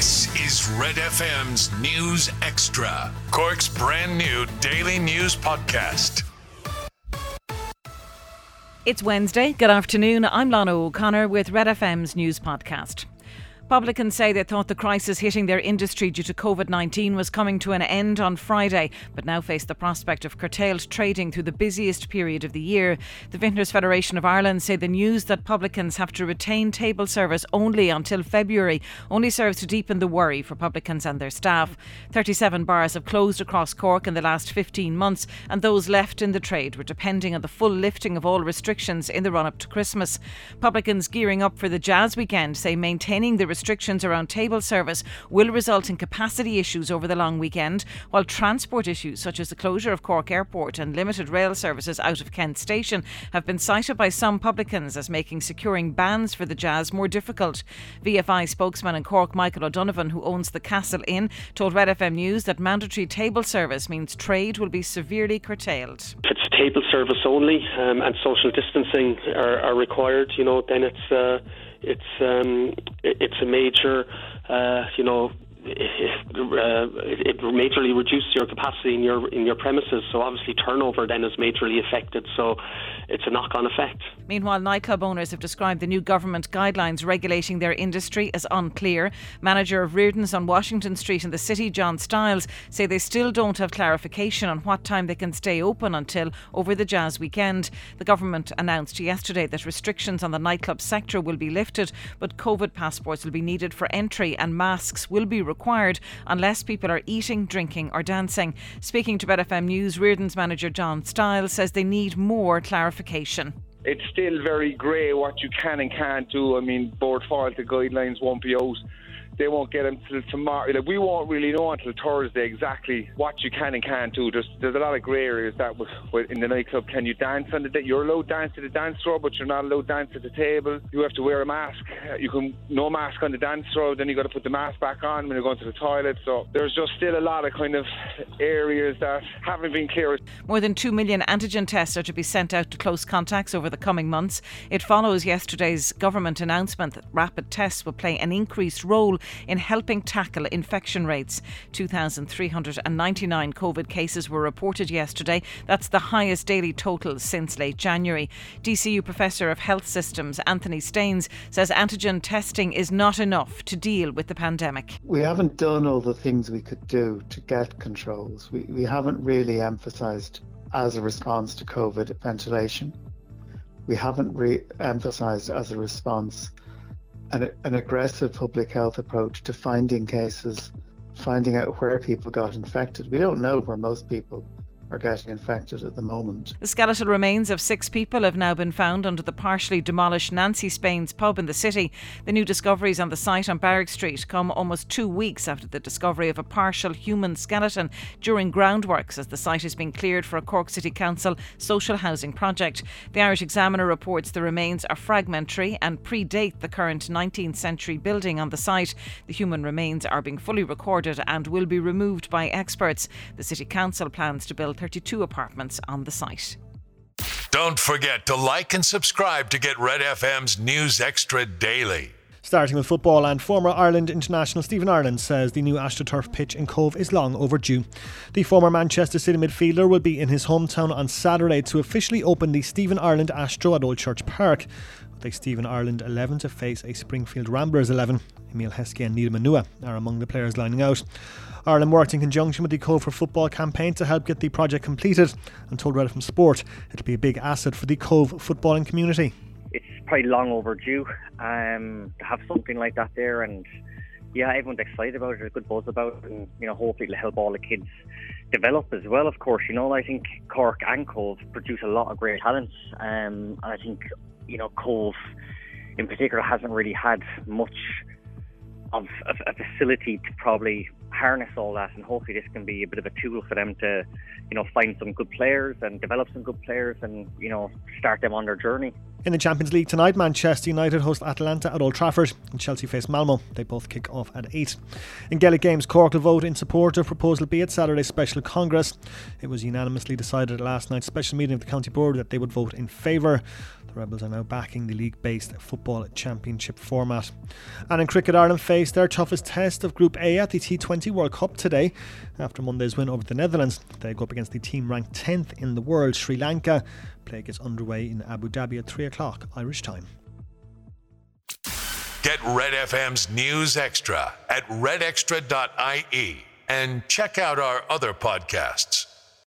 This is Red FM's News Extra, Cork's brand new daily news podcast. It's Wednesday. Good afternoon. I'm Lana O'Connor with Red FM's news podcast. Publicans say they thought the crisis hitting their industry due to COVID 19 was coming to an end on Friday, but now face the prospect of curtailed trading through the busiest period of the year. The Vintners Federation of Ireland say the news that publicans have to retain table service only until February only serves to deepen the worry for publicans and their staff. 37 bars have closed across Cork in the last 15 months, and those left in the trade were depending on the full lifting of all restrictions in the run up to Christmas. Publicans gearing up for the jazz weekend say maintaining the restrictions around table service will result in capacity issues over the long weekend, while transport issues such as the closure of Cork Airport and limited rail services out of Kent Station have been cited by some publicans as making securing bans for the jazz more difficult. VFI spokesman in Cork, Michael O'Donovan, who owns the Castle Inn, told Red FM News that mandatory table service means trade will be severely curtailed. If it's table service only um, and social distancing are, are, required, you know, then it's. Uh, it's um, it's a major, uh, you know, it, uh, it, majorly reduces your capacity in your in your premises. So obviously turnover then is majorly affected. So it's a knock-on effect. Meanwhile, nightclub owners have described the new government guidelines regulating their industry as unclear. Manager of Reardon's on Washington Street in the city, John Stiles, say they still don't have clarification on what time they can stay open until over the jazz weekend. The government announced yesterday that restrictions on the nightclub sector will be lifted, but COVID passports will be needed for entry and masks will be required unless people are eating, drinking, or dancing. Speaking to Red FM News, Reardon's manager John Stiles says they need more clarification it's still very grey what you can and can't do. I mean, board the guidelines won't be out they won't get until tomorrow. Like, we won't really know until Thursday exactly what you can and can't do. There's, there's a lot of grey areas that with, in the nightclub. Can you dance on the day? You're allowed to dance to the dance floor, but you're not allowed to dance at the table. You have to wear a mask. You can no mask on the dance floor. Then you got to put the mask back on when you're going to the toilet. So there's just still a lot of kind of areas that haven't been clear. More than two million antigen tests are to be sent out to close contacts over the coming months. It follows yesterday's government announcement that rapid tests will play an increased role in helping tackle infection rates. 2,399 COVID cases were reported yesterday. That's the highest daily total since late January. DCU Professor of Health Systems Anthony Staines says antigen testing is not enough to deal with the pandemic. We haven't done all the things we could do to get controls. We, we haven't really emphasised as a response to COVID ventilation. We haven't re emphasised as a response an, an aggressive public health approach to finding cases, finding out where people got infected. We don't know where most people are getting infected at the moment. The skeletal remains of six people have now been found under the partially demolished Nancy Spain's pub in the city. The new discoveries on the site on Barrack Street come almost two weeks after the discovery of a partial human skeleton during groundworks as the site is being cleared for a Cork City Council social housing project. The Irish Examiner reports the remains are fragmentary and predate the current 19th century building on the site. The human remains are being fully recorded and will be removed by experts. The City Council plans to build 32 apartments on the site. Don't forget to like and subscribe to get Red FM's News Extra daily. Starting with football, and former Ireland international Stephen Ireland says the new AstroTurf pitch in Cobh is long overdue. The former Manchester City midfielder will be in his hometown on Saturday to officially open the Stephen Ireland Astro at Old Church Park. A Stephen Ireland 11 to face a Springfield Ramblers 11, Emile Heskey and Nedum Onuoha are among the players lining out. Ireland worked in conjunction with the Cobh for Football campaign to help get the project completed and told Red FM Sport it'll be a big asset for the Cobh footballing community. It's probably long overdue um, to have something like that there and yeah, everyone's excited about it. There's a good buzz about it, and you know, hopefully it'll help all the kids develop as well. Of course, you know, I think Cork and Cobh produce a lot of great talents, um, and I think you know, Cobh in particular hasn't really had much of a facility to probably harness all that, and hopefully this can be a bit of a tool for them to, you know, find some good players and develop some good players, and you know, start them on their journey. In the Champions League tonight, Manchester United host Atalanta at Old Trafford, and Chelsea face Malmo. They both kick off at eight. In Gaelic games, Cork will vote in support of proposal B at Saturday's special congress. It was unanimously decided at last night's special meeting of the county board that they would vote in favour. The Rebels are now backing the league based football championship format. And in cricket, Ireland face their toughest test of Group A at the T20 World Cup today. After Monday's win over the Netherlands, they go up against the team ranked 10th in the world, Sri Lanka. Play gets underway in Abu Dhabi at 3 o'clock Irish time. Get Red FM's News Extra at redextra.ie and check out our other podcasts.